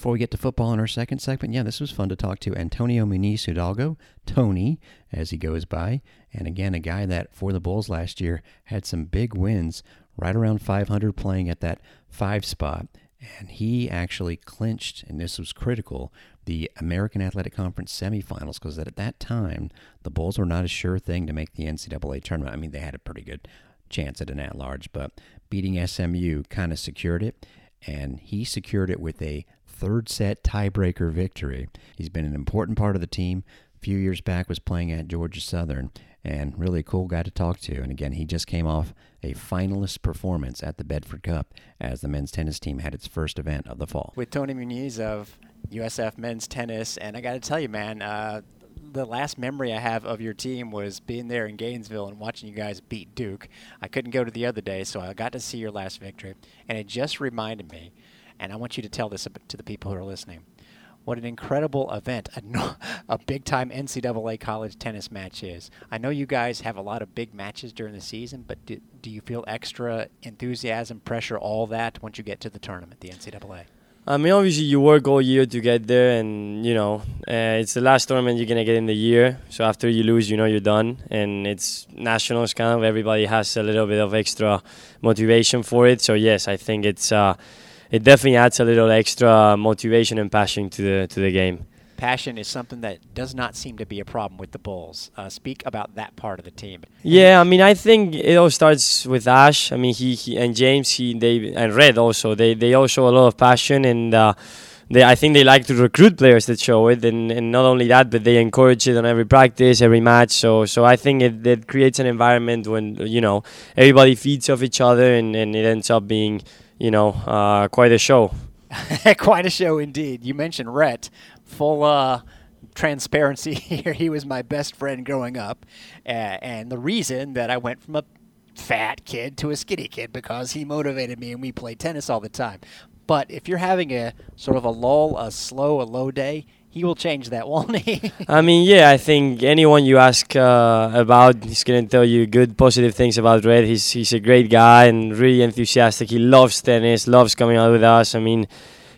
Before we get to football in our second segment, yeah, this was fun to talk to Antonio Muniz Hidalgo, Tony, as he goes by. And again, a guy that for the Bulls last year had some big wins, right around 500 playing at that five spot. And he actually clinched, and this was critical, the American Athletic Conference semifinals because at that time, the Bulls were not a sure thing to make the NCAA tournament. I mean, they had a pretty good chance at an at large, but beating SMU kind of secured it. And he secured it with a third set tiebreaker victory. He's been an important part of the team. A few years back was playing at Georgia Southern and really a cool guy to talk to. And again, he just came off a finalist performance at the Bedford Cup as the men's tennis team had its first event of the fall. With Tony Muniz of USF men's tennis, and I got to tell you, man, uh, the last memory I have of your team was being there in Gainesville and watching you guys beat Duke. I couldn't go to the other day, so I got to see your last victory, and it just reminded me and I want you to tell this to the people who are listening. What an incredible event a, a big time NCAA college tennis match is. I know you guys have a lot of big matches during the season, but do, do you feel extra enthusiasm, pressure, all that once you get to the tournament, the NCAA? I mean, obviously, you work all year to get there, and you know, uh, it's the last tournament you're gonna get in the year. So after you lose, you know you're done, and it's nationals. Kind of everybody has a little bit of extra motivation for it. So yes, I think it's. Uh, it definitely adds a little extra motivation and passion to the to the game. Passion is something that does not seem to be a problem with the Bulls. Uh, speak about that part of the team. Yeah, I mean, I think it all starts with Ash. I mean, he, he and James, he they and Rhett also. They they all show a lot of passion and. Uh, they, I think they like to recruit players that show it, and, and not only that, but they encourage it on every practice, every match. So so I think it, it creates an environment when you know everybody feeds off each other, and, and it ends up being you know, uh, quite a show. quite a show indeed. You mentioned Rhett, full uh, transparency here. He was my best friend growing up, uh, and the reason that I went from a fat kid to a skinny kid because he motivated me and we played tennis all the time. But if you're having a sort of a lull, a slow, a low day, he will change that, won't he? I mean, yeah, I think anyone you ask uh, about, he's gonna tell you good, positive things about Rhett. He's he's a great guy and really enthusiastic. He loves tennis, loves coming out with us. I mean,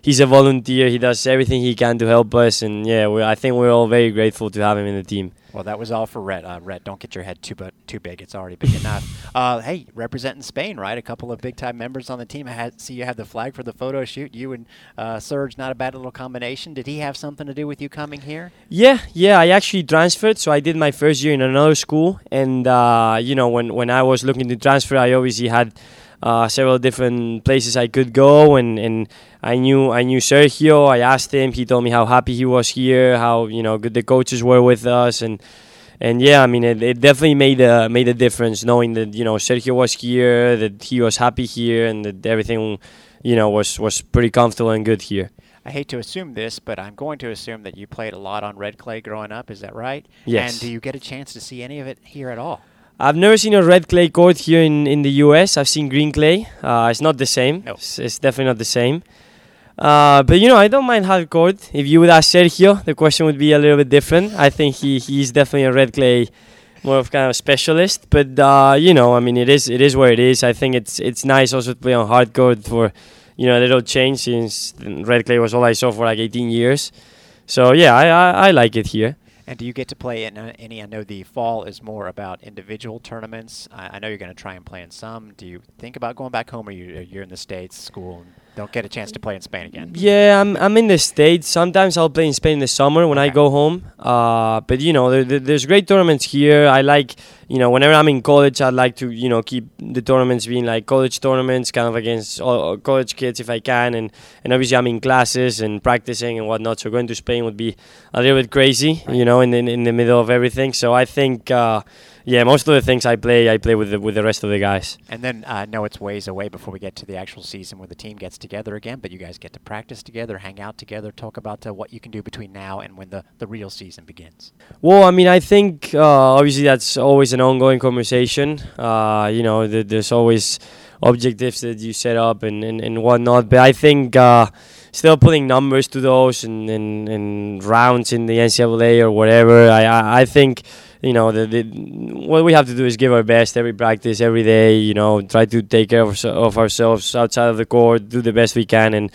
he's a volunteer. He does everything he can to help us, and yeah, I think we're all very grateful to have him in the team. Well, that was all for Rhett. Uh, Rhett, don't get your head too bu- too big. It's already big enough. Uh, hey, representing Spain, right? A couple of big time members on the team. I had, see you have the flag for the photo shoot. You and uh, Serge, not a bad little combination. Did he have something to do with you coming here? Yeah, yeah. I actually transferred, so I did my first year in another school, and uh, you know, when when I was looking to transfer, I obviously had uh, several different places I could go, and, and I knew I knew Sergio. I asked him. He told me how happy he was here, how you know good the coaches were with us, and and yeah, I mean it, it definitely made a made a difference knowing that you know Sergio was here, that he was happy here, and that everything you know was was pretty comfortable and good here. I hate to assume this, but I'm going to assume that you played a lot on red clay growing up. Is that right? Yes. And do you get a chance to see any of it here at all? I've never seen a red clay court here in, in the US. I've seen green clay. Uh, it's not the same. No. It's, it's definitely not the same. Uh, but you know, I don't mind hard court. If you would ask Sergio, the question would be a little bit different. I think he he's definitely a red clay, more of kind of specialist. But uh, you know, I mean, it is it is where it is. I think it's it's nice also to play on hard court for, you know, a little change since red clay was all I saw for like 18 years. So yeah, I I, I like it here. And do you get to play in any? I know the fall is more about individual tournaments. I, I know you're going to try and play in some. Do you think about going back home, or you, you're in the states, school, and don't get a chance to play in Spain again. Yeah, I'm I'm in the states. Sometimes I'll play in Spain in the summer when okay. I go home. Uh, but you know, there, there's great tournaments here. I like, you know, whenever I'm in college, I'd like to, you know, keep the tournaments being like college tournaments, kind of against all college kids if I can. And and obviously I'm in classes and practicing and whatnot. So going to Spain would be a little bit crazy, you know, in, in in the middle of everything. So I think. Uh, yeah, most of the things I play, I play with the, with the rest of the guys. And then I uh, know it's ways away before we get to the actual season where the team gets together again, but you guys get to practice together, hang out together, talk about uh, what you can do between now and when the, the real season begins. Well, I mean, I think uh, obviously that's always an ongoing conversation. Uh, you know, th- there's always objectives that you set up and, and, and whatnot, but I think uh, still putting numbers to those and, and, and rounds in the NCAA or whatever, I, I, I think you know, the, the, what we have to do is give our best every practice, every day. You know, try to take care of, of ourselves outside of the court, do the best we can, and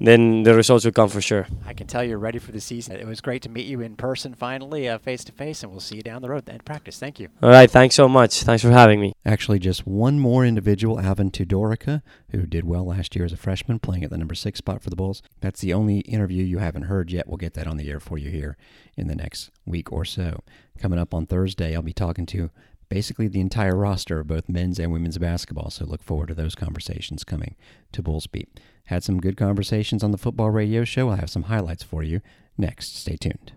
then the results will come for sure. I can tell you're ready for the season. It was great to meet you in person finally, face to face, and we'll see you down the road at practice. Thank you. All right, thanks so much. Thanks for having me. Actually, just one more individual, Alvin Tudorica, who did well last year as a freshman, playing at the number six spot for the Bulls. That's the only interview you haven't heard yet. We'll get that on the air for you here in the next week or so. Coming up on Thursday, I'll be talking to basically the entire roster of both men's and women's basketball. So look forward to those conversations coming to Bulls Beat. Had some good conversations on the football radio show. I'll have some highlights for you next. Stay tuned.